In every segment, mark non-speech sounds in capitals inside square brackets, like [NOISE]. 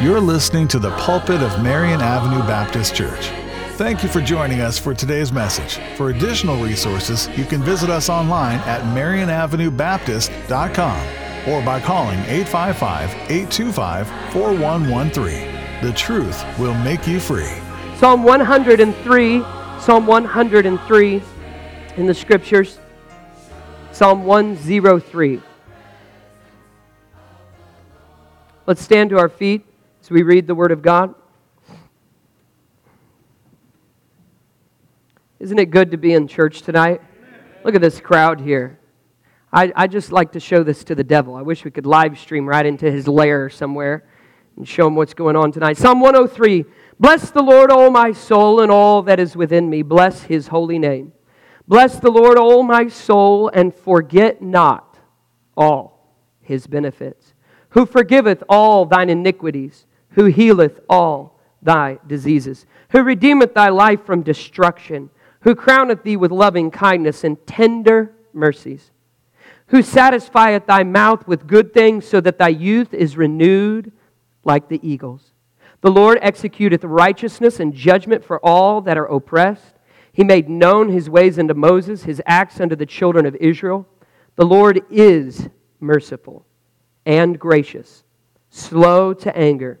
You're listening to the pulpit of Marion Avenue Baptist Church. Thank you for joining us for today's message. For additional resources, you can visit us online at marionavenuebaptist.com or by calling 855 825 4113. The truth will make you free. Psalm 103, Psalm 103 in the scriptures, Psalm 103. Let's stand to our feet as we read the Word of God. Isn't it good to be in church tonight? Look at this crowd here. I, I just like to show this to the devil. I wish we could live stream right into his lair somewhere and show him what's going on tonight. Psalm 103 Bless the Lord, O my soul, and all that is within me. Bless his holy name. Bless the Lord, O my soul, and forget not all his benefits, who forgiveth all thine iniquities, who healeth all thy diseases, who redeemeth thy life from destruction, who crowneth thee with loving kindness and tender mercies, who satisfieth thy mouth with good things, so that thy youth is renewed like the eagles. The Lord executeth righteousness and judgment for all that are oppressed. He made known his ways unto Moses, his acts unto the children of Israel. The Lord is merciful and gracious, slow to anger,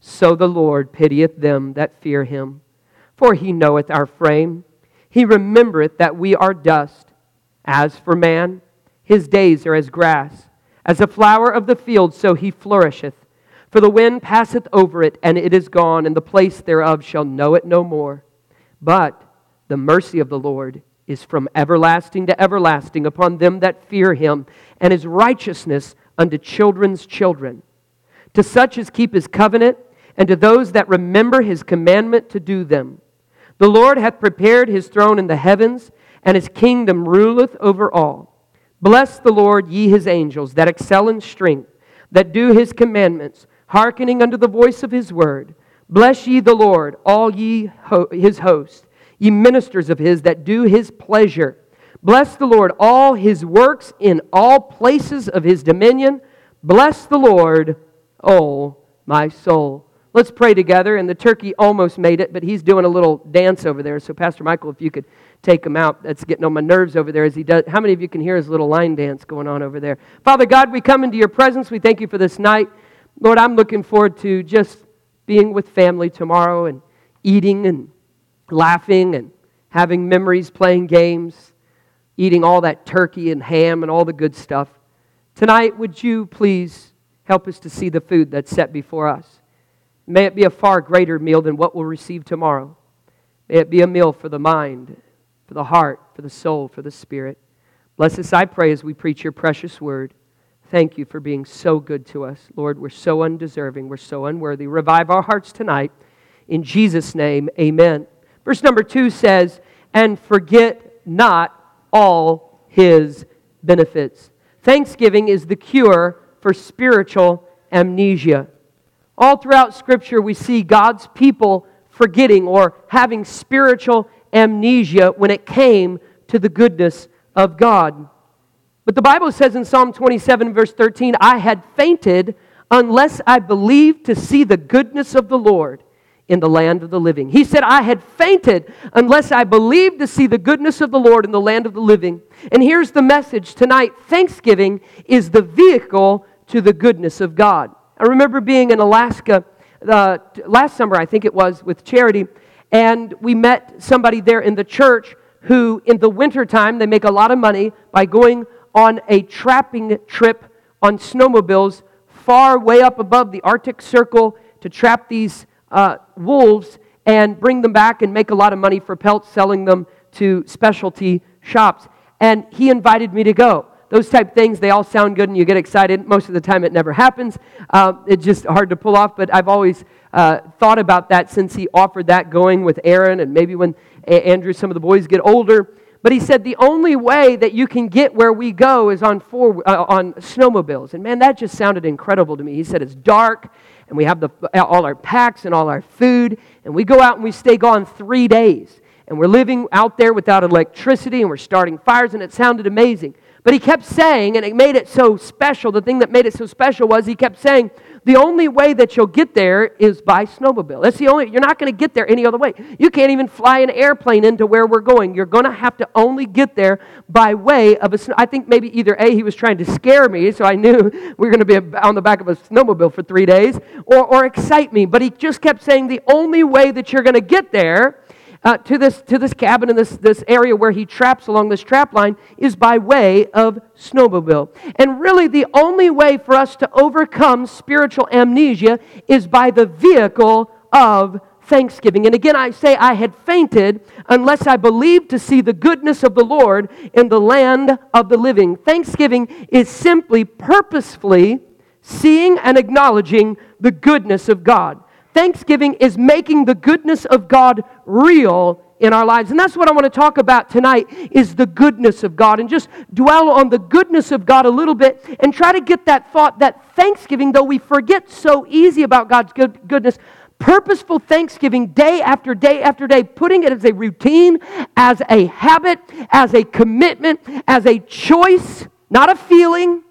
so the Lord pitieth them that fear him. For he knoweth our frame. He remembereth that we are dust. As for man, his days are as grass. As a flower of the field, so he flourisheth. For the wind passeth over it, and it is gone, and the place thereof shall know it no more. But the mercy of the Lord is from everlasting to everlasting upon them that fear him, and his righteousness unto children's children. To such as keep his covenant, and to those that remember his commandment to do them. The Lord hath prepared his throne in the heavens, and his kingdom ruleth over all. Bless the Lord, ye his angels, that excel in strength, that do his commandments hearkening unto the voice of his word. Bless ye the Lord, all ye ho- his host, ye ministers of his that do his pleasure. Bless the Lord, all his works in all places of his dominion. Bless the Lord, O my soul. Let's pray together. And the turkey almost made it, but he's doing a little dance over there. So, Pastor Michael, if you could take him out, that's getting on my nerves over there as he does. How many of you can hear his little line dance going on over there? Father God, we come into your presence. We thank you for this night. Lord, I'm looking forward to just being with family tomorrow and eating and laughing and having memories, playing games, eating all that turkey and ham and all the good stuff. Tonight, would you please help us to see the food that's set before us? May it be a far greater meal than what we'll receive tomorrow. May it be a meal for the mind, for the heart, for the soul, for the spirit. Bless us, I pray, as we preach your precious word. Thank you for being so good to us. Lord, we're so undeserving. We're so unworthy. Revive our hearts tonight. In Jesus' name, amen. Verse number two says, And forget not all his benefits. Thanksgiving is the cure for spiritual amnesia. All throughout Scripture, we see God's people forgetting or having spiritual amnesia when it came to the goodness of God. But the Bible says in Psalm 27, verse 13, I had fainted unless I believed to see the goodness of the Lord in the land of the living. He said, I had fainted unless I believed to see the goodness of the Lord in the land of the living. And here's the message tonight Thanksgiving is the vehicle to the goodness of God. I remember being in Alaska uh, last summer, I think it was, with Charity, and we met somebody there in the church who, in the wintertime, they make a lot of money by going on a trapping trip on snowmobiles far way up above the Arctic Circle to trap these uh, wolves and bring them back and make a lot of money for pelts, selling them to specialty shops. And he invited me to go. Those type things, they all sound good and you get excited. Most of the time, it never happens. Uh, it's just hard to pull off, but I've always uh, thought about that since he offered that going with Aaron and maybe when Andrew, some of the boys get older. But he said the only way that you can get where we go is on, four, uh, on snowmobiles. And man, that just sounded incredible to me. He said it's dark and we have the, all our packs and all our food, and we go out and we stay gone three days. And we're living out there without electricity and we're starting fires, and it sounded amazing. But he kept saying, and it made it so special. The thing that made it so special was he kept saying, the only way that you'll get there is by snowmobile. That's the only, you're not going to get there any other way. You can't even fly an airplane into where we're going. You're going to have to only get there by way of a snow. I think maybe either A, he was trying to scare me, so I knew we [LAUGHS] were going to be on the back of a snowmobile for three days, or, or excite me. But he just kept saying the only way that you're going to get there uh, to, this, to this cabin in this, this area where he traps along this trap line is by way of snowmobile. And really, the only way for us to overcome spiritual amnesia is by the vehicle of thanksgiving. And again, I say I had fainted unless I believed to see the goodness of the Lord in the land of the living. Thanksgiving is simply purposefully seeing and acknowledging the goodness of God. Thanksgiving is making the goodness of God real in our lives. And that's what I want to talk about tonight is the goodness of God and just dwell on the goodness of God a little bit and try to get that thought that thanksgiving though we forget so easy about God's good, goodness purposeful thanksgiving day after day after day, putting it as a routine, as a habit, as a commitment, as a choice, not a feeling,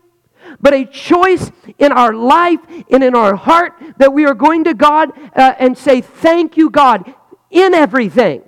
but a choice in our life and in our heart that we are going to God uh, and say, Thank you, God, in everything,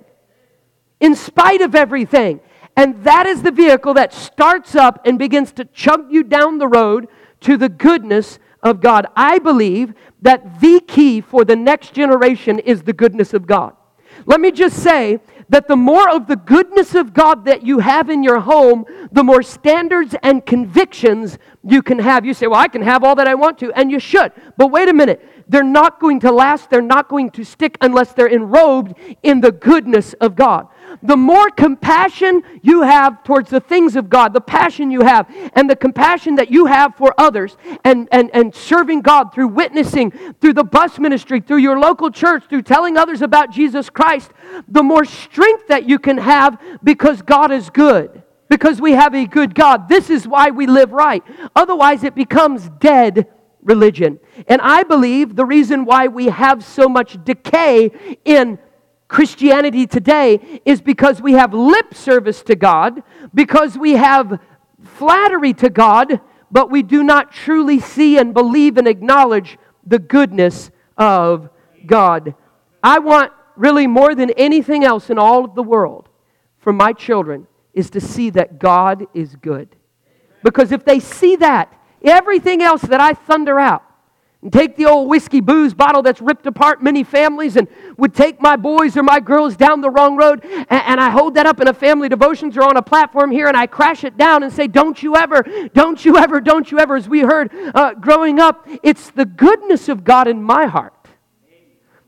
in spite of everything. And that is the vehicle that starts up and begins to chug you down the road to the goodness of God. I believe that the key for the next generation is the goodness of God. Let me just say that the more of the goodness of God that you have in your home, the more standards and convictions you can have. You say, Well, I can have all that I want to, and you should. But wait a minute. They're not going to last, they're not going to stick unless they're enrobed in the goodness of God. The more compassion you have towards the things of God, the passion you have, and the compassion that you have for others, and, and, and serving God through witnessing, through the bus ministry, through your local church, through telling others about Jesus Christ, the more strength that you can have because God is good because we have a good God. This is why we live right. Otherwise, it becomes dead religion. And I believe the reason why we have so much decay in Christianity today is because we have lip service to God, because we have flattery to God, but we do not truly see and believe and acknowledge the goodness of God. I want really more than anything else in all of the world for my children is to see that God is good. Because if they see that, everything else that I thunder out, and take the old whiskey booze bottle that's ripped apart many families and would take my boys or my girls down the wrong road and, and, I hold that up in a family devotions or on a platform here and I crash it down and say, Don't you ever, don't you ever, don't you ever. As we heard uh, growing up, it's the goodness of God in my heart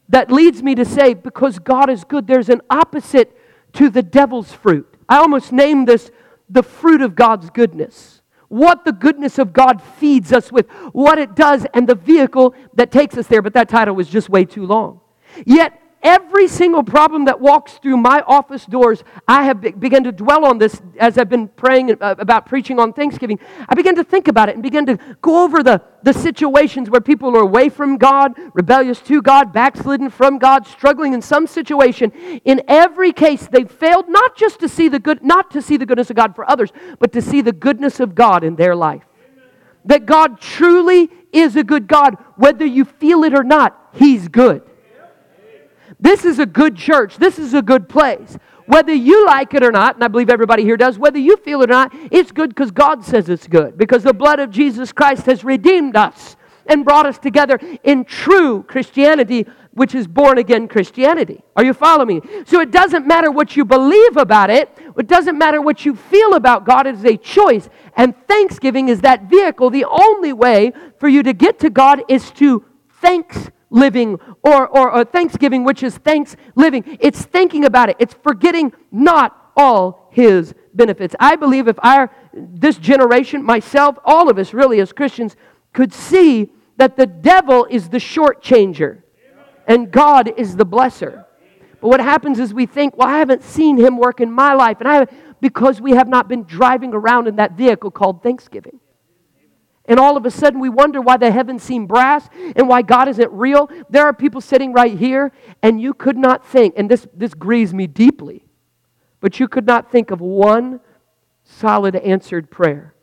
that leads me to say, Because God is good, there's an opposite to the devil's fruit. I almost named this the fruit of God's goodness. What the goodness of God feeds us with, what it does, and the vehicle that takes us there. But that title was just way too long. Yet, Every single problem that walks through my office doors, I have be- begun to dwell on this as I've been praying uh, about preaching on Thanksgiving. I began to think about it and begin to go over the, the situations where people are away from God, rebellious to God, backslidden from God, struggling in some situation. In every case, they've failed not just to see the good, not to see the goodness of God for others, but to see the goodness of God in their life. That God truly is a good God, whether you feel it or not, He's good. This is a good church. This is a good place. Whether you like it or not, and I believe everybody here does, whether you feel it or not, it's good because God says it's good. Because the blood of Jesus Christ has redeemed us and brought us together in true Christianity, which is born again Christianity. Are you following me? So it doesn't matter what you believe about it, it doesn't matter what you feel about God, it is a choice. And thanksgiving is that vehicle. The only way for you to get to God is to thanks living or, or, or thanksgiving, which is thanks living. It's thinking about it, it's forgetting not all his benefits. I believe if our this generation, myself, all of us really as Christians, could see that the devil is the short changer and God is the blesser. But what happens is we think, well, I haven't seen him work in my life, and I because we have not been driving around in that vehicle called Thanksgiving. And all of a sudden, we wonder why the heavens seem brass and why God isn't real. There are people sitting right here, and you could not think, and this, this grieves me deeply, but you could not think of one solid answered prayer.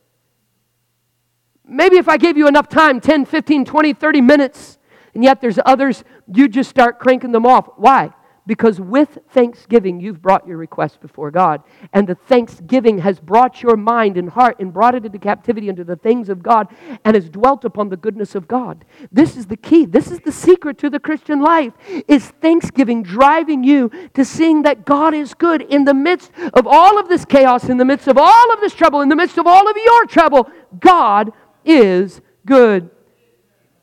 Maybe if I gave you enough time 10, 15, 20, 30 minutes and yet there's others, you just start cranking them off. Why? Because with thanksgiving, you've brought your request before God. And the thanksgiving has brought your mind and heart and brought it into captivity into the things of God and has dwelt upon the goodness of God. This is the key. This is the secret to the Christian life is thanksgiving driving you to seeing that God is good in the midst of all of this chaos, in the midst of all of this trouble, in the midst of all of your trouble. God is good.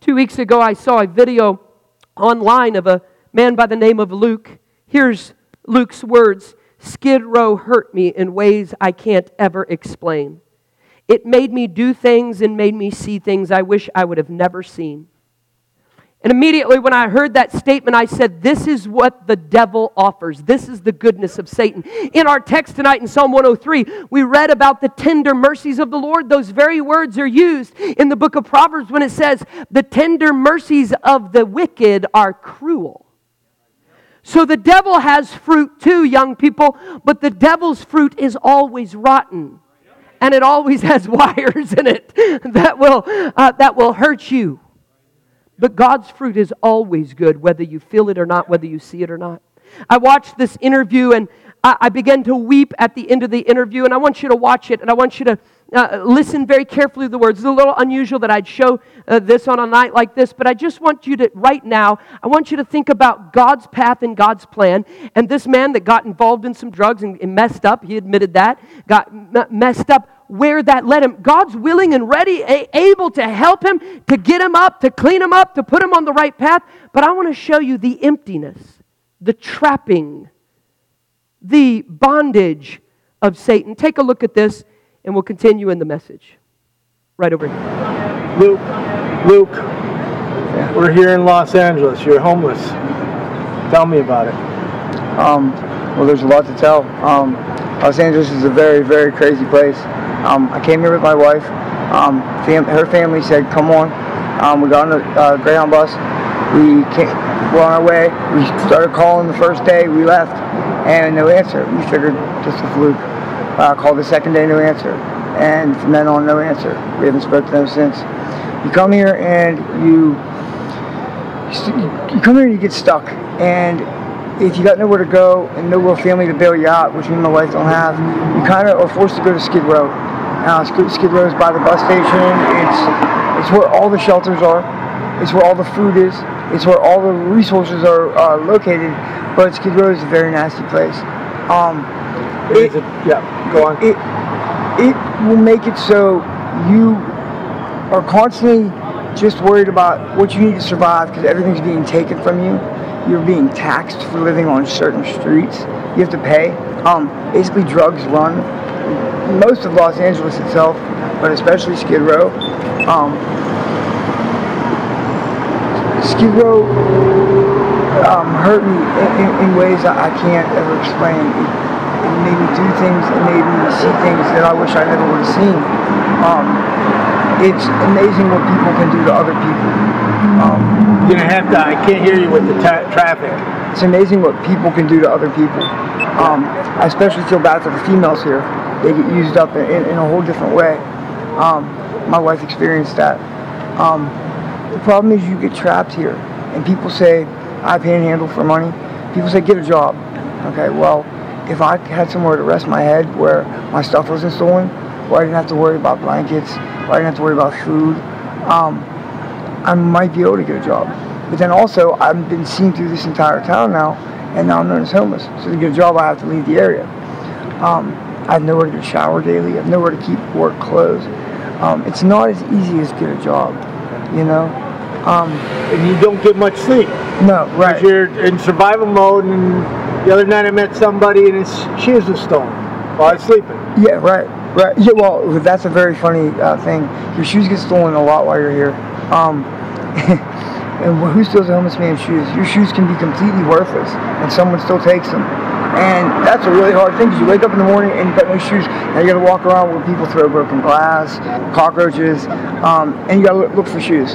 Two weeks ago, I saw a video online of a man by the name of Luke. Here's Luke's words Skid Row hurt me in ways I can't ever explain. It made me do things and made me see things I wish I would have never seen. And immediately when I heard that statement, I said, This is what the devil offers. This is the goodness of Satan. In our text tonight in Psalm 103, we read about the tender mercies of the Lord. Those very words are used in the book of Proverbs when it says, The tender mercies of the wicked are cruel. So the devil has fruit too, young people, but the devil's fruit is always rotten. And it always [LAUGHS] has wires in it that will, uh, that will hurt you. But God's fruit is always good, whether you feel it or not, whether you see it or not. I watched this interview and I, I began to weep at the end of the interview, and I want you to watch it and I want you to uh, listen very carefully to the words. It's a little unusual that I'd show uh, this on a night like this, but I just want you to, right now, I want you to think about God's path and God's plan. And this man that got involved in some drugs and, and messed up, he admitted that, got m- messed up where that led him. God's willing and ready, a- able to help him, to get him up, to clean him up, to put him on the right path. But I want to show you the emptiness, the trapping, the bondage of Satan. Take a look at this, and we'll continue in the message. Right over here. Luke, Luke, we're here in Los Angeles. You're homeless. Tell me about it. Um, well, there's a lot to tell. Um, Los Angeles is a very, very crazy place. Um, I came here with my wife. Um, fam- her family said, "Come on." Um, we got on a uh, Greyhound bus. We came, were on our way. We started calling the first day. We left, and no answer. We figured just a fluke. Uh, called the second day, no answer, and from then on, no answer. We haven't spoken to them since. You come here and you you come here and you get stuck, and if you got nowhere to go and no real family to bail you out, which me and my wife don't have, you kind of are forced to go to Skid Row. Uh, Skid, Skid Row is by the bus station. It's it's where all the shelters are. It's where all the food is. It's where all the resources are uh, located. But Skid Row is a very nasty place. Um, It- yeah, go on. it it will make it so you are constantly just worried about what you need to survive because everything's being taken from you. You're being taxed for living on certain streets. You have to pay. Um, basically, drugs run most of Los Angeles itself, but especially Skid Row. Um, Skid Row um, hurt me in, in, in ways that I can't ever explain. It, it made me do things, and made me see things that I wish I never would have seen. Um, it's amazing what people can do to other people. Um, You're gonna have to. I can't hear you with the ta- traffic. it's amazing what people can do to other people. Um, I especially feel bad for the females here. They get used up in, in, in a whole different way. Um, my wife experienced that. Um, the problem is you get trapped here, and people say, I panhandle for money. People say, get a job. Okay, well, if I had somewhere to rest my head where my stuff wasn't stolen, where I didn't have to worry about blankets, where I didn't have to worry about food, um, I might be able to get a job. But then also, I've been seen through this entire town now, and now I'm known as homeless. So to get a job, I have to leave the area. Um, I have nowhere to shower daily. I have nowhere to keep work clothes. Um, it's not as easy as get a job, you know. Um, And you don't get much sleep. no, right. Because you're in survival mode. And the other night I met somebody and his shoes were stolen while I was sleeping. Yeah, right, Right. Yeah. Well, that's a very funny uh, thing. Your shoes get stolen a lot while you're here. Um, [LAUGHS] and who steals a homeless man's shoes? Your shoes can be completely worthless, and someone still takes them. And that's a really hard thing because you wake up in the morning and you've got no shoes. Now you got to walk around where people throw broken glass, cockroaches, um, and you got to look for shoes.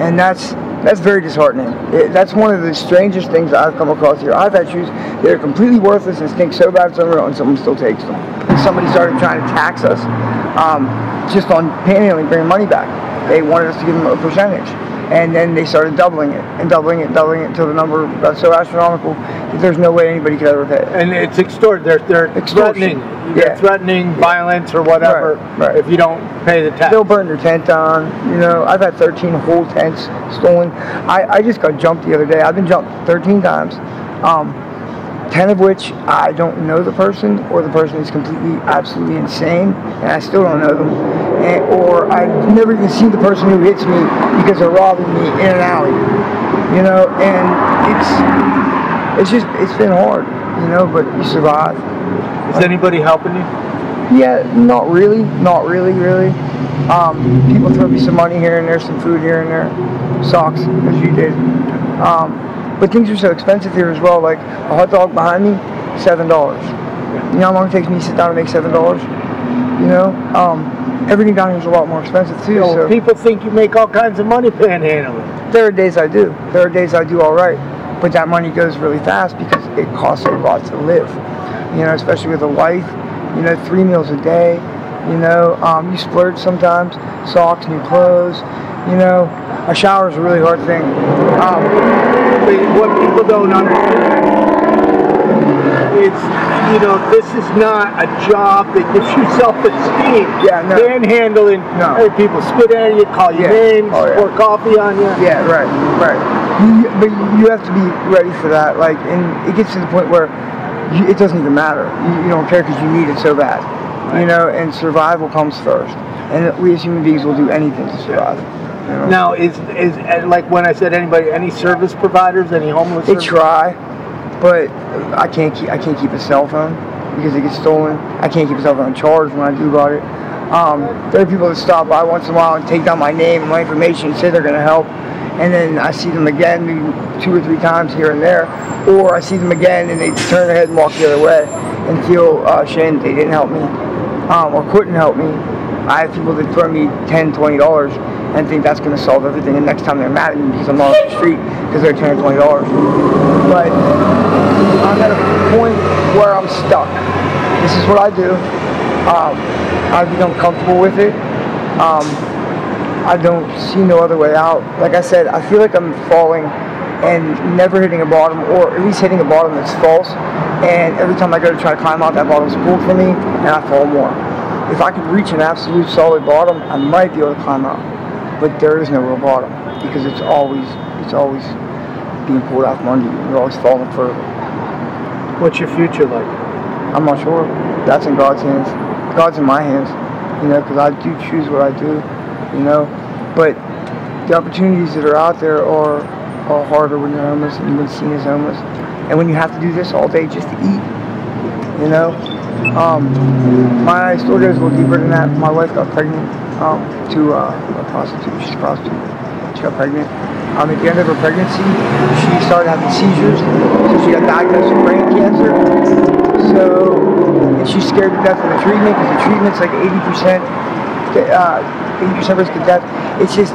And that's that's very disheartening. It, that's one of the strangest things I've come across here. I've had shoes that are completely worthless and stink so bad it's unreal, and someone still takes them. Somebody started trying to tax us um, just on panhandling, bringing money back. They wanted us to give them a percentage and then they started doubling it and doubling it, doubling it until the number got so astronomical that there's no way anybody could ever pay it. And it's extort. They're they're Extortion. threatening. They're Yeah. threatening violence or whatever Right, right. if you don't pay the tax. They'll burn your tent down. You know, I've had 13 whole tents stolen. I, I just got jumped the other day. I've been jumped 13 times. Um, 10 of which I don't know the person, or the person is completely, absolutely insane, and I still don't know them. And, or I've never even seen the person who hits me because they're robbing me in an alley. You know, and it's it's just it's been hard, you know, but you survive. Is anybody helping you? Yeah, not really, not really, really. Um, people throw me some money here and there, some food here and there, socks, as you did. Um, but things are so expensive here as well. Like a hot dog behind me, seven dollars. You know how long it takes me to sit down and make seven dollars? You know, um, everything down here is a lot more expensive too. Know, so people think you make all kinds of money [LAUGHS] panhandling. there are days I do. There are days I do all right, but that money goes really fast because it costs a lot to live. You know, especially with a wife. You know, three meals a day. You know, um, you splurge sometimes. Socks, new clothes. You know, a shower is a really hard thing. Um, what people don't understand is, you know, this is not a job that gives you self-esteem. Yeah, no. Panhandling, No. hey, people spit at you, call you Yeah. names, Oh, yeah. pour coffee on you. Yeah, right, right. You, but you have to be ready for that. Like, and it gets to the point where you, it doesn't even matter. You, you don't care because you need it so bad, you know. And survival comes first, and we as human beings will do anything to survive. You know? Now, is is like when I said anybody, any service providers, any homeless? They service- try, but I can't keep I can't keep a cell phone because it gets stolen. I can't keep a cell phone charged when I do got it. Um, there are people that stop by once in a while and take down my name and my information and say they're going to help, and then I see them again maybe two or three times here and there, or I see them again and they turn their head and walk the other way and feel uh, ashamed they didn't help me um, or couldn't help me. I have people that throw me 10 dollars and think that's going to solve everything. And next time they're mad at me because I'm off the street because they're 10 or 20 dollars. But I'm at a point where I'm stuck. This is what I do. Um, I've become comfortable with it. Um, I don't see no other way out. Like I said, I feel like I'm falling and never hitting a bottom, or at least hitting a bottom that's false. And every time I go to try to climb out, that bottom's pulled from me, and I fall more. If I could reach an absolute solid bottom, I might be able to climb out. But there is no real bottom because it's always it's always being pulled out from under you. You're always falling further. What's your future like? I'm not sure. That's in God's hands. God's in my hands, you know, because I do choose what I do, you know. But the opportunities that are out there are, are harder when you're homeless and you've seen as homeless. And when you have to do this all day just to eat, you know. Um, my story goes a little deeper than that. My wife got pregnant um, to uh, a prostitute. She's a prostitute. She got pregnant. Um, at the end of her pregnancy, she started having seizures. So she got diagnosed with brain cancer. So and she's scared to death of the treatment because the treatment's like 80%, uh, 80% risk of death. It's just,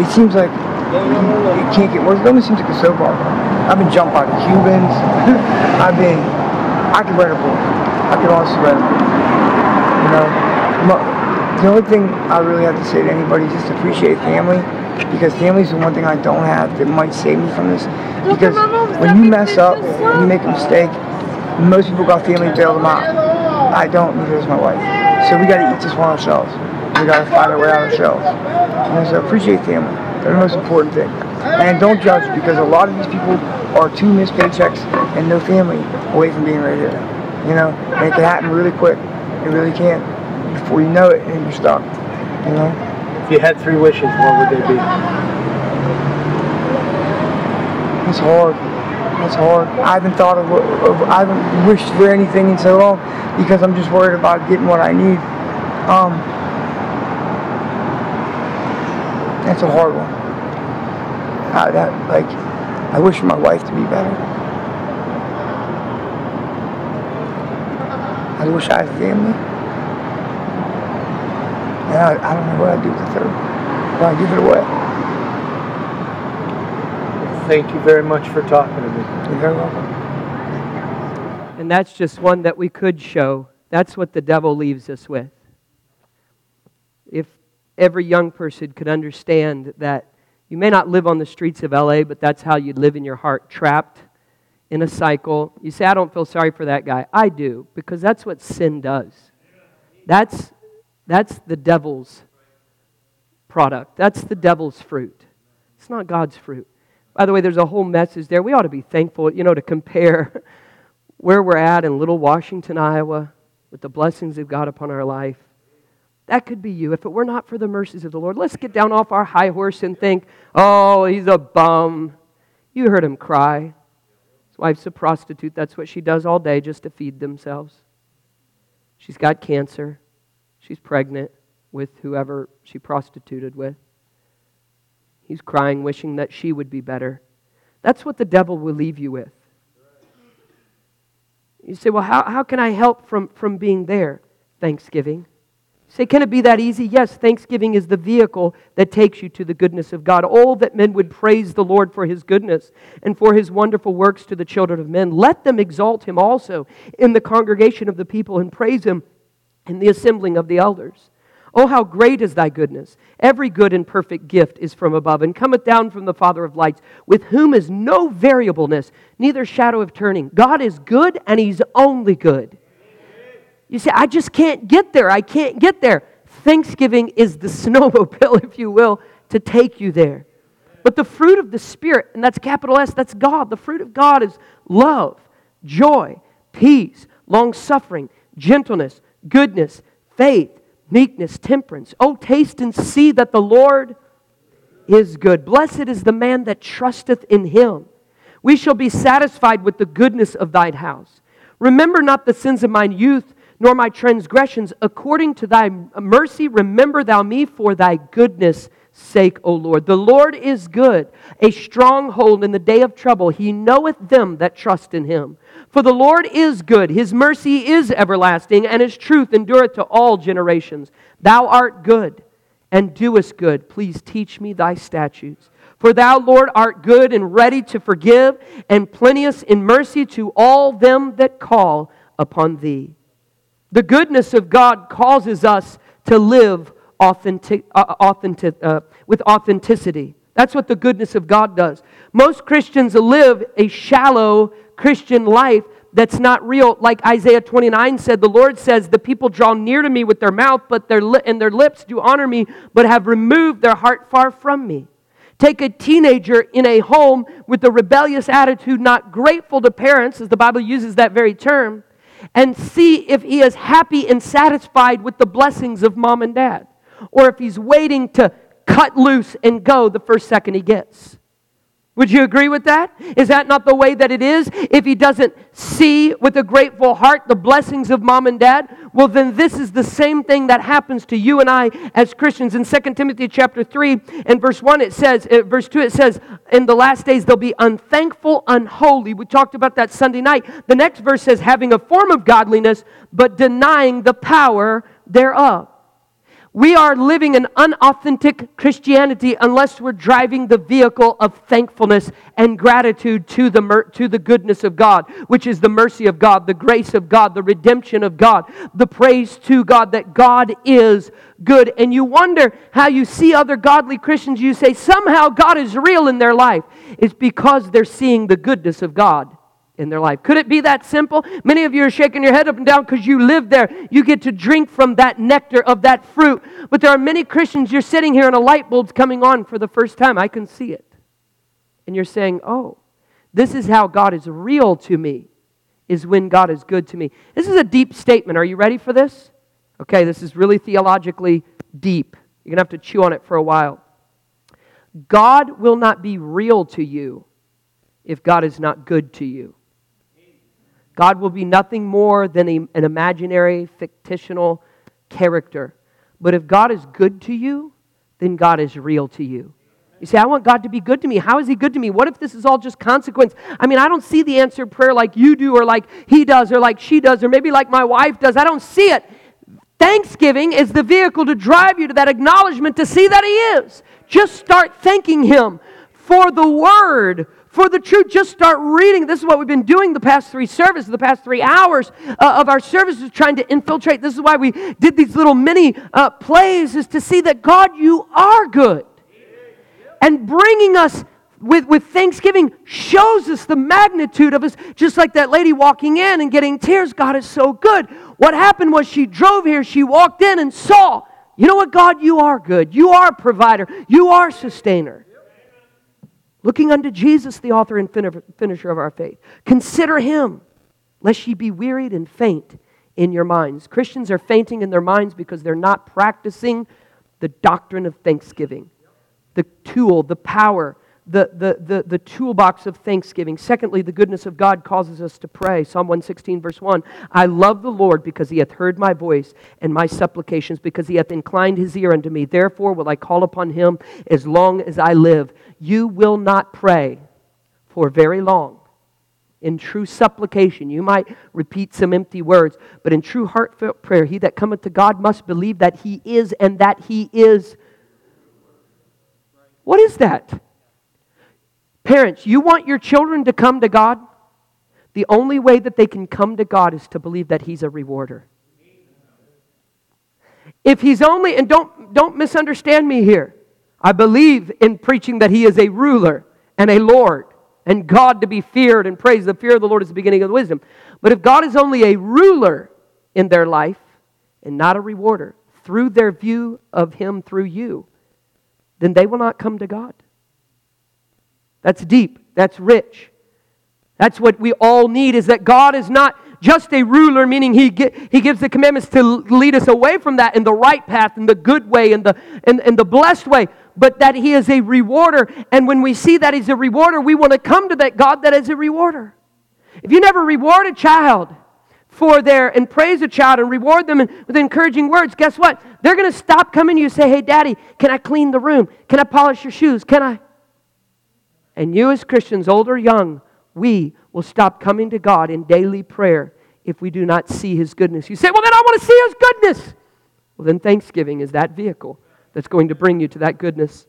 it seems like it can't get worse. It almost seems like a soap opera. I've been jumped by the Cubans. [LAUGHS] I've been, I could write a book. I could also write a book. You know, the only thing I really have to say to anybody is just appreciate family because family is the one thing I don't have that might save me from this. Because when you mess up and you make a mistake, most people got family to bail them out. I don't, neither does my wife. So we gotta eat this one ourselves. We gotta find our way out ourselves. Know, so appreciate family. They're the most important thing. And don't judge because a lot of these people are two missed paychecks and no family away from being right here. You know, and it can happen really quick. It really can. Before you know it, and you're stuck. You know. If you had three wishes, what would they be? It's hard. It's hard. I haven't thought of, of I haven't wished for anything in so long because I'm just worried about getting what I need. Um, that's a hard one. Uh, that like, I wish my wife to be better. I wish I had family. And I, I don't know what I'd do with the third. But I give it away. Thank you very much for talking to me. You're very welcome. And that's just one that we could show. That's what the devil leaves us with. If every young person could understand that you may not live on the streets of LA, but that's how you live in your heart, trapped in a cycle. You say, I don't feel sorry for that guy. I do, because that's what sin does. That's, that's the devil's product, that's the devil's fruit. It's not God's fruit. By the way, there's a whole message there. We ought to be thankful, you know, to compare [LAUGHS] where we're at in Little Washington, Iowa, with the blessings of God upon our life. That could be you. If it were not for the mercies of the Lord, let's get down off our high horse and think, oh, he's a bum. You heard him cry His wife's a prostitute. That's what she does all day just to feed themselves. She's got cancer. She's pregnant with whoever she prostituted with. He's crying, wishing that she would be better. That's what the devil will leave you with. You say, well, how, how can I help from, from being there? Thanksgiving. Say, can it be that easy? Yes, thanksgiving is the vehicle that takes you to the goodness of God. All that men would praise the Lord for his goodness and for his wonderful works to the children of men. Let them exalt him also in the congregation of the people and praise him in the assembling of the elders. Oh, how great is thy goodness! Every good and perfect gift is from above and cometh down from the Father of lights, with whom is no variableness, neither shadow of turning. God is good and he's only good. You say, I just can't get there. I can't get there. Thanksgiving is the [LAUGHS] snowmobile, if you will, to take you there. But the fruit of the Spirit, and that's capital S, that's God. The fruit of God is love, joy, peace, long suffering, gentleness, goodness, faith, meekness, temperance. Oh, taste and see that the Lord is good. Blessed is the man that trusteth in him. We shall be satisfied with the goodness of thine house. Remember not the sins of mine youth nor my transgressions. According to thy mercy, remember thou me for thy goodness sake, O Lord. The Lord is good, a stronghold in the day of trouble. He knoweth them that trust in him. For the Lord is good, his mercy is everlasting, and his truth endureth to all generations. Thou art good and doest good. Please teach me thy statutes. For thou, Lord, art good and ready to forgive, and plenteous in mercy to all them that call upon thee. The goodness of God causes us to live authentic, uh, authentic, uh, with authenticity. That's what the goodness of God does. Most Christians live a shallow Christian life that's not real. Like Isaiah 29 said, the Lord says, The people draw near to me with their mouth, but their li- and their lips do honor me, but have removed their heart far from me. Take a teenager in a home with a rebellious attitude, not grateful to parents, as the Bible uses that very term, and see if he is happy and satisfied with the blessings of mom and dad, or if he's waiting to cut loose and go the first second he gets. Would you agree with that? Is that not the way that it is? If he doesn't see with a grateful heart the blessings of mom and dad, well then this is the same thing that happens to you and I as Christians. In 2 Timothy chapter 3 and verse 1 it says, uh, verse 2 it says, in the last days they'll be unthankful, unholy. We talked about that Sunday night. The next verse says, having a form of godliness, but denying the power thereof. We are living an unauthentic Christianity unless we're driving the vehicle of thankfulness and gratitude to the, mer- to the goodness of God, which is the mercy of God, the grace of God, the redemption of God, the praise to God that God is good. And you wonder how you see other godly Christians, you say somehow God is real in their life. It's because they're seeing the goodness of God in their life. Could it be that simple? Many of you are shaking your head up and down because you live there. You get to drink from that nectar of that fruit. But there are many Christians, you're sitting here and a light bulb's coming on for the first time. I can see it. And you're saying, oh, this is how God is real to me, is when God is good to me. This is a deep statement. Are you ready for this? Okay, this is really theologically deep. You're going to have to chew on it for a while. God will not be real to you if God is not good to you. God will be nothing more than a, an imaginary, fictional character. But if God is good to you, then God is real to you. You say, I want God to be good to me. How is He good to me? What if this is all just consequence? I mean, I don't see the answered prayer like you do, or like he does, or like she does, or maybe like my wife does. I don't see it. Thanksgiving is the vehicle to drive you to that acknowledgement to see that He is. Just start thanking Him for the Word, for the truth. Just start reading. This is what we've been doing the past three services, the past three hours uh, of our services, trying to infiltrate. This is why we did these little mini uh, plays, is to see that God, you are good and bringing us with, with thanksgiving shows us the magnitude of us, just like that lady walking in and getting tears. God is so good. What happened was she drove here, she walked in and saw, you know what, God, you are good. You are provider, you are sustainer. Looking unto Jesus, the author and finisher of our faith. Consider him, lest ye be wearied and faint in your minds. Christians are fainting in their minds because they're not practicing the doctrine of thanksgiving the tool, the power, the, the, the, the toolbox of thanksgiving. Secondly, the goodness of God causes us to pray. Psalm 116, verse 1 I love the Lord because he hath heard my voice and my supplications, because he hath inclined his ear unto me. Therefore will I call upon him as long as I live. You will not pray for very long. In true supplication, you might repeat some empty words, but in true heartfelt prayer, he that cometh to God must believe that he is and that he is what is that? Parents, you want your children to come to God? The only way that they can come to God is to believe that He's a rewarder. If He's only, and don't, don't misunderstand me here, I believe in preaching that He is a ruler and a Lord and God to be feared and praised. The fear of the Lord is the beginning of wisdom. But if God is only a ruler in their life and not a rewarder, through their view of Him through you, then they will not come to God. That's deep. That's rich. That's what we all need is that God is not just a ruler, meaning he, he gives the commandments to lead us away from that in the right path, in the good way, in the, in, in the blessed way, but that he is a rewarder. And when we see that he's a rewarder, we want to come to that God that is a rewarder. If you never reward a child, for their and praise a child and reward them with encouraging words, guess what? They're going to stop coming to you and say, Hey, daddy, can I clean the room? Can I polish your shoes? Can I? And you, as Christians, old or young, we will stop coming to God in daily prayer if we do not see His goodness. You say, Well, then I want to see His goodness. Well, then Thanksgiving is that vehicle that's going to bring you to that goodness.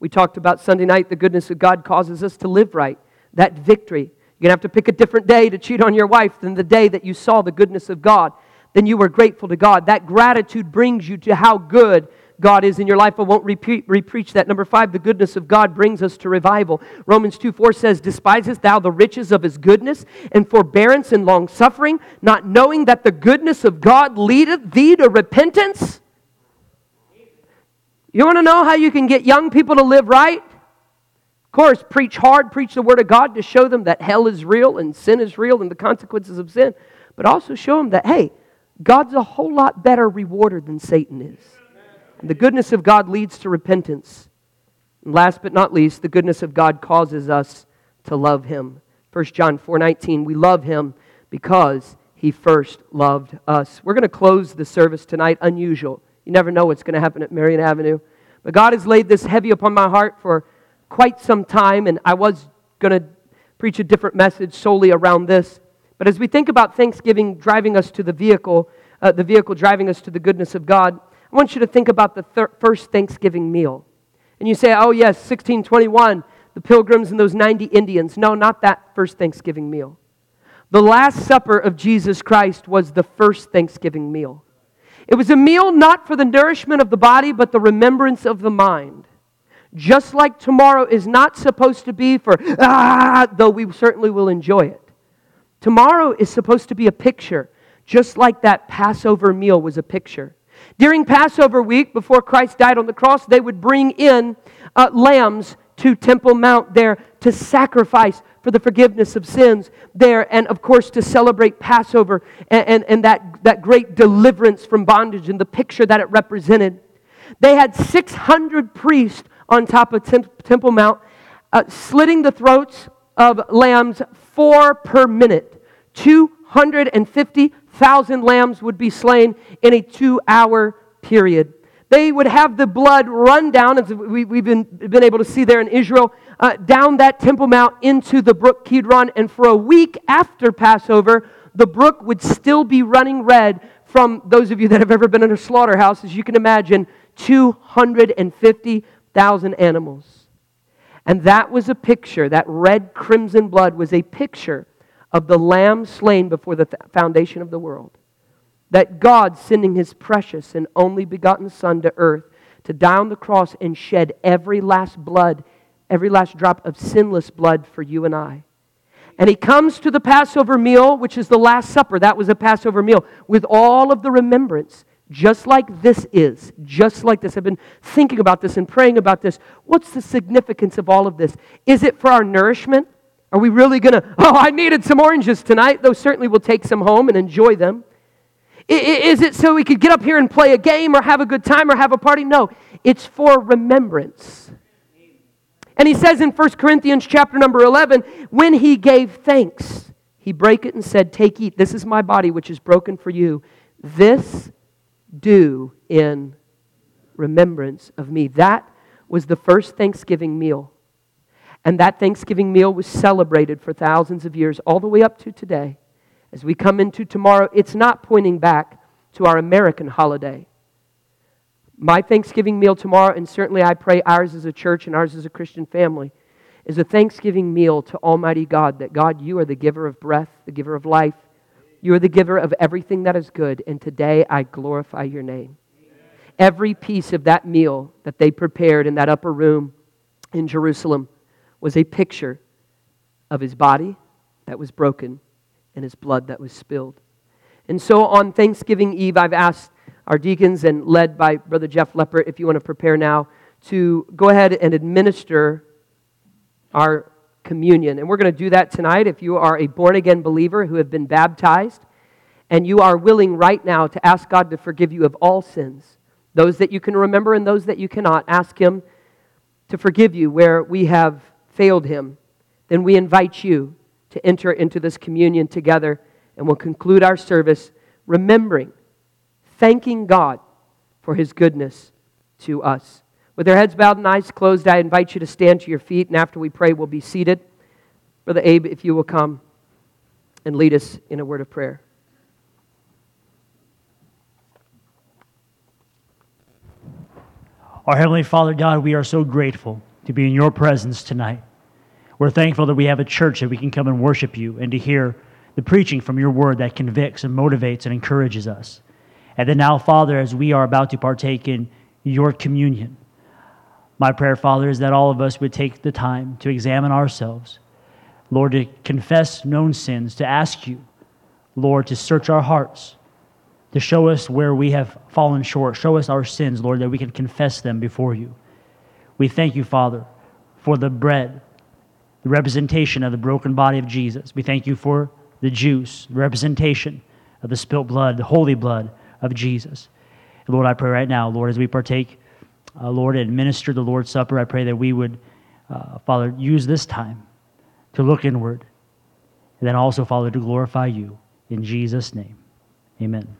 We talked about Sunday night, the goodness of God causes us to live right, that victory. You're going to have to pick a different day to cheat on your wife than the day that you saw the goodness of God. Then you were grateful to God. That gratitude brings you to how good God is in your life. I won't repeat, repreach that. Number five, the goodness of God brings us to revival. Romans 2 4 says, Despisest thou the riches of his goodness and forbearance and long suffering, not knowing that the goodness of God leadeth thee to repentance? You want to know how you can get young people to live right? Of course, preach hard, preach the Word of God to show them that hell is real and sin is real and the consequences of sin, but also show them that, hey, God's a whole lot better rewarder than Satan is. And the goodness of God leads to repentance. And last but not least, the goodness of God causes us to love Him. 1 John 4:19, we love Him because He first loved us. We're going to close the service tonight unusual. You never know what's going to happen at Marion Avenue. But God has laid this heavy upon my heart for quite some time, and I was going to preach a different message solely around this. But as we think about Thanksgiving driving us to the vehicle, uh, the vehicle driving us to the goodness of God, I want you to think about the thir- first Thanksgiving meal. And you say, oh, yes, 1621, the pilgrims and those 90 Indians. No, not that first Thanksgiving meal. The Last Supper of Jesus Christ was the first Thanksgiving meal. It was a meal not for the nourishment of the body, but the remembrance of the mind. Just like tomorrow is not supposed to be for, ah, though we certainly will enjoy it. Tomorrow is supposed to be a picture, just like that Passover meal was a picture. During Passover week, before Christ died on the cross, they would bring in uh, lambs to Temple Mount there to sacrifice for the forgiveness of sins there, and of course to celebrate Passover and, and, and that, that great deliverance from bondage and the picture that it represented. They had 600 priests on top of Temple Mount, uh, slitting the throats of lambs four per minute 250,000 lambs would be slain in a two hour period. They would have the blood run down, as we, have been, been able to see there in Israel, uh, down that Temple Mount into the brook Kidron. And for a week after Passover, the brook would still be running red from those of you that have ever been in a slaughterhouse, as you can imagine, 250,000 animals. And that was a picture, that red crimson blood was a picture of the lamb slain before the foundation of the world. That God sending his precious and only begotten Son to earth to die on the cross and shed every last blood, every last drop of sinless blood for you and I. And he comes to the Passover meal, which is the Last Supper. That was a Passover meal with all of the remembrance, just like this is. Just like this. I've been thinking about this and praying about this. What's the significance of all of this? Is it for our nourishment? Are we really going [LAUGHS] to, oh, I needed some oranges tonight, though certainly we'll take some home and enjoy them? Is it so we could get up here and play a game or have a good time or have a party? No, it's for remembrance. And he says in 1 Corinthians chapter number 11, when he gave thanks, he brake it and said, Take, eat. This is my body which is broken for you. This do in remembrance of me. That was the first Thanksgiving meal. And that Thanksgiving meal was celebrated for thousands of years, all the way up to today. As we come into tomorrow, it's not pointing back to our American holiday. My Thanksgiving meal tomorrow, and certainly I pray ours as a church and ours as a Christian family, is a Thanksgiving meal to Almighty God that God, you are the giver of breath, the giver of life. You are the giver of everything that is good, and today I glorify your name. Every piece of that meal that they prepared in that upper room in Jerusalem was a picture of his body that was broken and his blood that was spilled. And so on Thanksgiving Eve, I've asked our deacons and led by Brother Jeff Leppert, if you want to prepare now, to go ahead and administer our communion. And we're going to do that tonight. If you are a born again believer who have been baptized and you are willing right now to ask God to forgive you of all sins, those that you can remember and those that you cannot, ask Him to forgive you where we have failed him, then we invite you to enter into this communion together and we'll conclude our service remembering, thanking God for his goodness to us. With our heads bowed and eyes closed, I invite you to stand to your feet, and after we pray, we'll be seated. Brother Abe, if you will come and lead us in a word of prayer. Our Heavenly Father, God, we are so grateful to be in your presence tonight. We're thankful that we have a church that we can come and worship you and to hear the preaching from your word that convicts and motivates and encourages us. And then now, Father, as we are about to partake in your communion, my prayer, Father, is that all of us would take the time to examine ourselves. Lord, to confess known sins, to ask you, Lord, to search our hearts, to show us where we have fallen short. Show us our sins, Lord, that we can confess them before you. We thank you, Father, for the bread the representation of the broken body of Jesus. We thank you for the juice, the representation of the spilt blood, the holy blood of Jesus. And Lord, I pray right now, Lord, as we partake, uh, Lord, and minister the Lord's Supper, I pray that we would, uh, Father, use this time to look inward, and then also, Father, to glorify you. In Jesus' name, amen.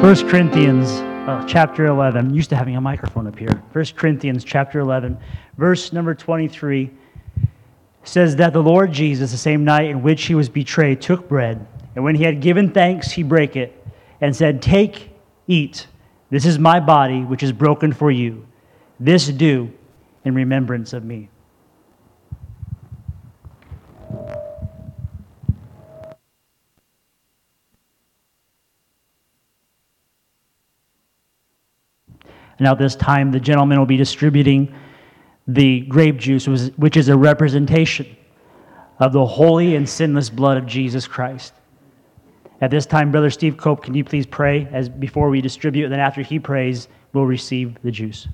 1 Corinthians uh, chapter 11. I'm used to having a microphone up here. 1 Corinthians chapter 11, verse number 23 says that the Lord Jesus, the same night in which he was betrayed, took bread, and when he had given thanks, he brake it and said, Take, eat. This is my body, which is broken for you. This do in remembrance of me. Now, at this time, the gentleman will be distributing the grape juice, which is a representation of the holy and sinless blood of Jesus Christ. At this time, Brother Steve Cope, can you please pray as before we distribute? And then after he prays, we'll receive the juice.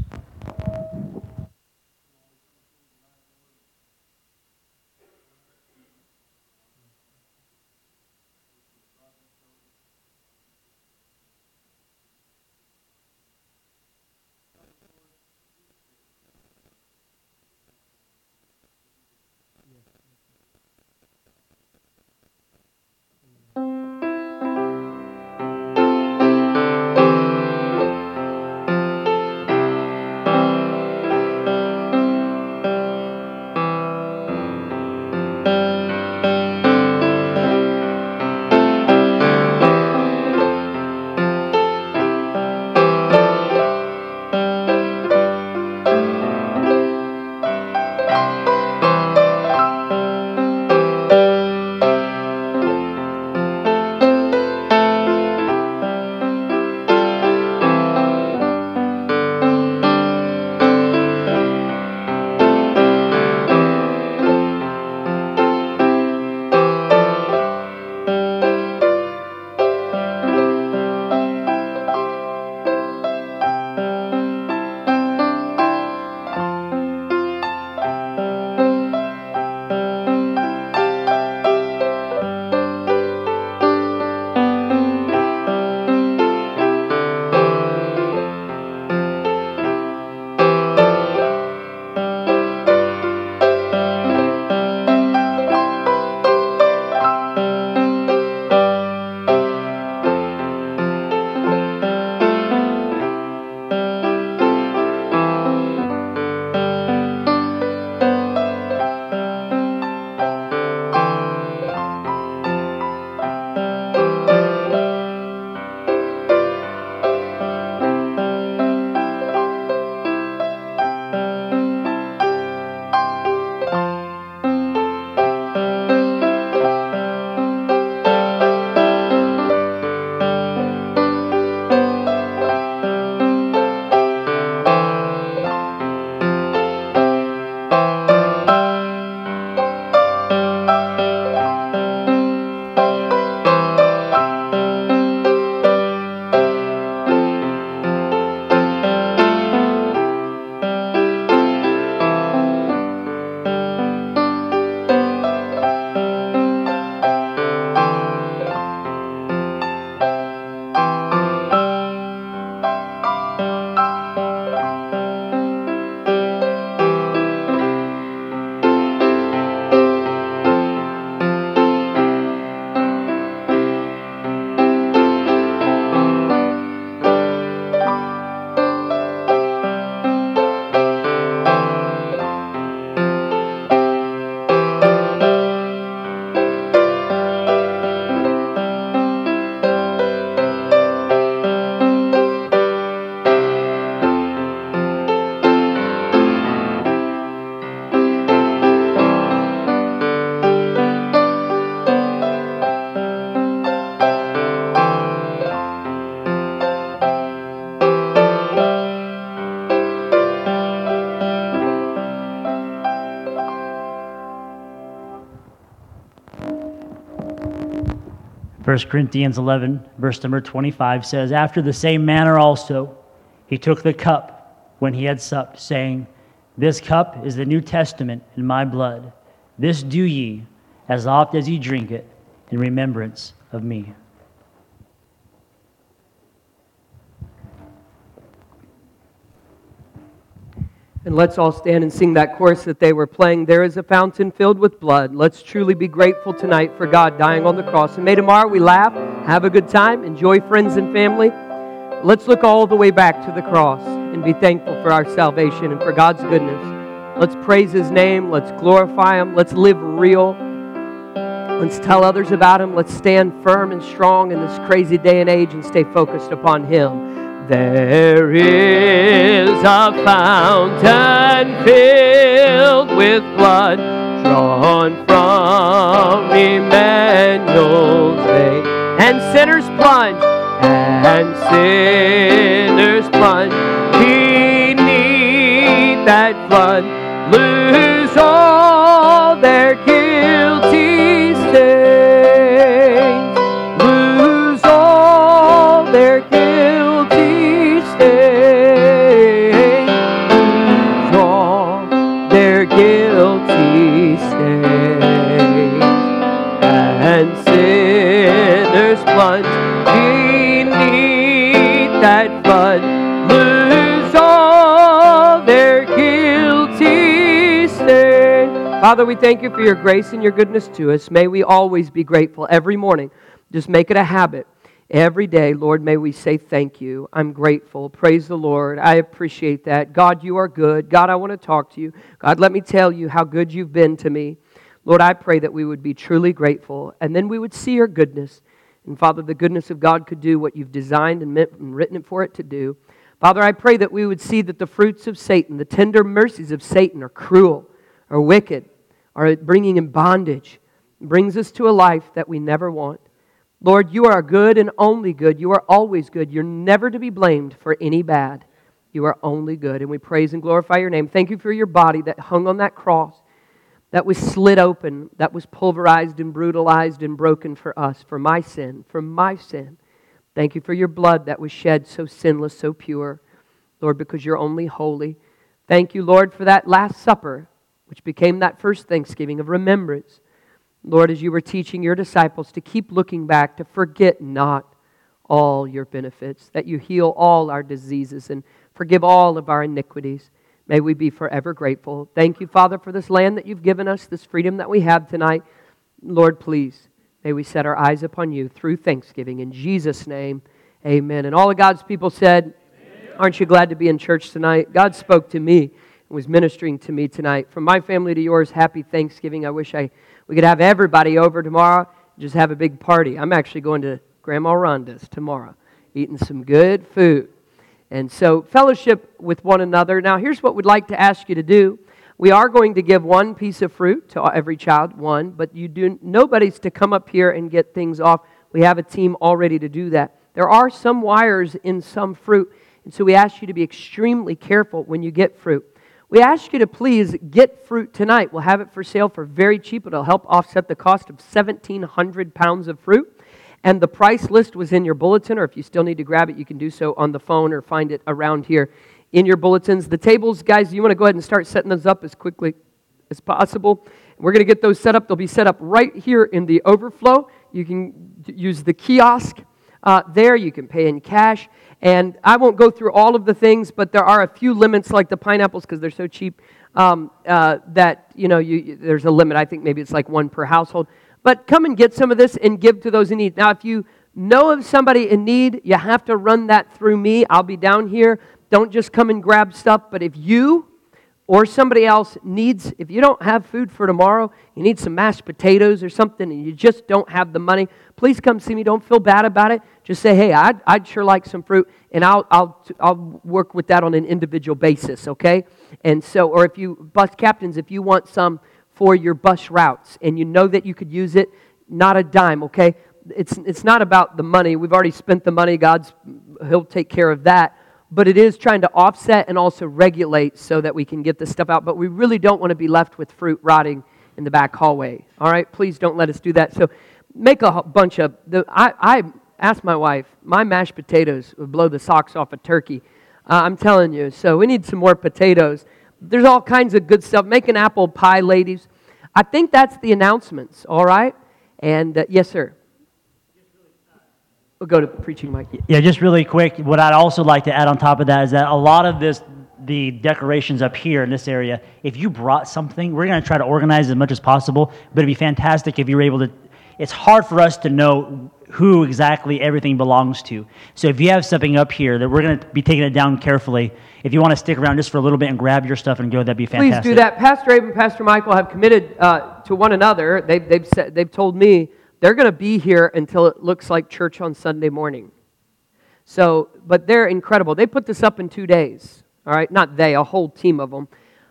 First Corinthians 11, verse number 25 says, After the same manner also, he took the cup when he had supped, saying, This cup is the New Testament in my blood. This do ye as oft as ye drink it in remembrance of me. And let's all stand and sing that chorus that they were playing. There is a fountain filled with blood. Let's truly be grateful tonight for God dying on the cross. And may tomorrow we laugh, have a good time, enjoy friends and family, Let's look all the way back to the cross and be thankful for our salvation and for God's goodness. Let's praise His name. Let's glorify Him. Let's live real. Let's tell others about Him. Let's stand firm and strong in this crazy day and age and stay focused upon Him. There is a fountain filled with blood drawn from Emmanuel's vein, and sinners plunge and sinners plunge beneath that flood, lose Father, we thank you for your grace and your goodness to us. May we always be grateful every morning. Just make it a habit. Every day, Lord, may we say thank you. I'm grateful. Praise the Lord. I appreciate that. God, you are good. God, I want to talk to you. God, let me tell you how good you've been to me. Lord, I pray that we would be truly grateful and then we would see your goodness. And Father, the goodness of God could do what you've designed and, meant and written it for it to do. Father, I pray that we would see that the fruits of Satan, the tender mercies of Satan, are cruel, are wicked, are bringing in bondage, brings us to a life that we never want. Lord, you are good and only good. You are always good. You're never to be blamed for any bad. You are only good. And we praise and glorify your name. Thank you for your body that hung on that cross that was slit open, that was pulverized and brutalized and broken for us, for my sin, for my sin. Thank you for your blood that was shed so sinless, so pure, Lord, because you're only holy. Thank you, Lord, for that Last Supper, which became that first Thanksgiving of remembrance. Lord, as you were teaching your disciples to keep looking back, to forget not all your benefits, that you heal all our diseases and forgive all of our iniquities. May we be forever grateful. Thank you, Father, for this land that you've given us, this freedom that we have tonight. Lord, please, may we set our eyes upon you through thanksgiving. In Jesus' name, amen. And all of God's people said. Aren't you glad to be in church tonight? God spoke to me was ministering to me tonight. From my family to yours, happy Thanksgiving. I wish I, we could have everybody over tomorrow, just have a big party. I'm actually going to Grandma Rhonda's tomorrow, eating some good food. And so, fellowship with one another. Now, here's what we'd like to ask you to do. We are going to give one piece of fruit to every child, one, but you do nobody's to come up here and get things off. We have a team all ready to do that. There are some wires in some fruit, and so we ask you to be extremely careful when you get fruit. We ask you to please get fruit tonight. We'll have it for sale for very cheap. It'll help offset the cost of 1,700 pounds of fruit. And the price list was in your bulletin, or if you still need to grab it, you can do so on the phone or find it around here in your bulletins. The tables, guys, you want to go ahead and start setting those up as quickly as possible. We're going to get those set up. They'll be set up right here in the overflow. You can use the kiosk uh, there. You can pay in cash. And I won't go through all of the things, but there are a few limits, like the pineapples, because they're so cheap, um, uh, that, you know, you, there's a limit. I think maybe it's like one per household. But come and get some of this and give to those in need. Now, if you know of somebody in need, you have to run that through me. I'll be down here. Don't just come and grab stuff. But if you or somebody else needs, if you don't have food for tomorrow, you need some mashed potatoes or something, and you just don't have the money, please come see me. Don't feel bad about it. Just say, hey, I'd, I'd sure like some fruit, and I'll, I'll, I'll work with that on an individual basis, okay? And so, or if you, bus captains, if you want some, for your bus routes and you know that you could use it, not a dime, okay? It's, it's not about the money. We've already spent the money. God's, He'll take care of that. But it is trying to offset and also regulate so that we can get this stuff out. But we really don't want to be left with fruit rotting in the back hallway. All right? Please don't let us do that. So make a bunch of, the, I, I asked my wife, my mashed potatoes would blow the socks off a turkey. Uh, I'm telling you. So we need some more potatoes. There's all kinds of good stuff. Make an apple pie, ladies. I think that's the announcements, all right? And uh, yes, sir. We'll go to preaching, Mike. Yeah, just really quick. What I'd also like to add on top of that is that a lot of this, the decorations up here in this area, if you brought something, we're going to try to organize as much as possible, but it'd be fantastic if you were able to it's hard for us to know who exactly everything belongs to. So if you have something up here that we're going to be taking it down carefully, if you want to stick around just for a little bit and grab your stuff and go, that'd be fantastic. Please do that. Pastor Abe and Pastor Michael have committed uh, to one another. They've, they've, said, they've told me they're going to be here until it looks like church on Sunday morning. So, but they're incredible. They put this up in two days. All right, not they, a whole team of them.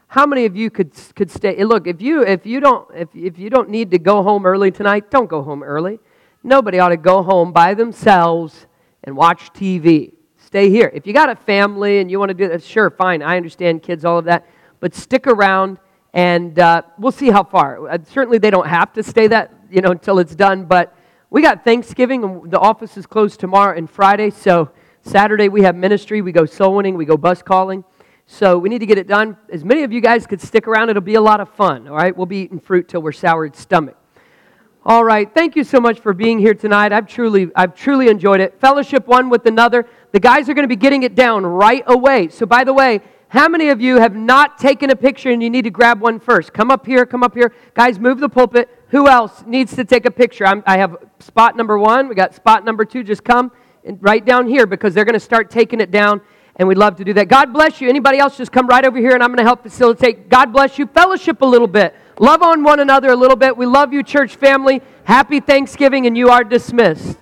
How many of you could could stay? Look, if you if you don't if if you don't need to go home early tonight, don't go home early. Nobody ought to go home by themselves and watch TV. Stay here. If you got a family and you want to do that, sure, fine. I understand kids, all of that. But stick around and uh, we'll see how far. Uh, certainly, they don't have to stay that, you know, until it's done. But we got Thanksgiving, and the office is closed tomorrow and Friday. So Saturday we have ministry. We go soul winning. We go bus calling. So we need to get it done. As many of you guys could stick around, it'll be a lot of fun. All right, we'll be eating fruit till we're soured stomach. All right. Thank you so much for being here tonight. I've truly, I've truly enjoyed it. Fellowship one with another. The guys are going to be getting it down right away. So, by the way, how many of you have not taken a picture and you need to grab one first? Come up here, come up here. Guys, move the pulpit. Who else needs to take a picture? I'm, i have spot number one. We got spot number two. Just come and right down here because they're going to start taking it down and we'd love to do that. God bless you. Anybody else, just come right over here and I'm going to help facilitate. God bless you. Fellowship a little bit. Love on one another a little bit. We love you, church family. Happy Thanksgiving, and you are dismissed.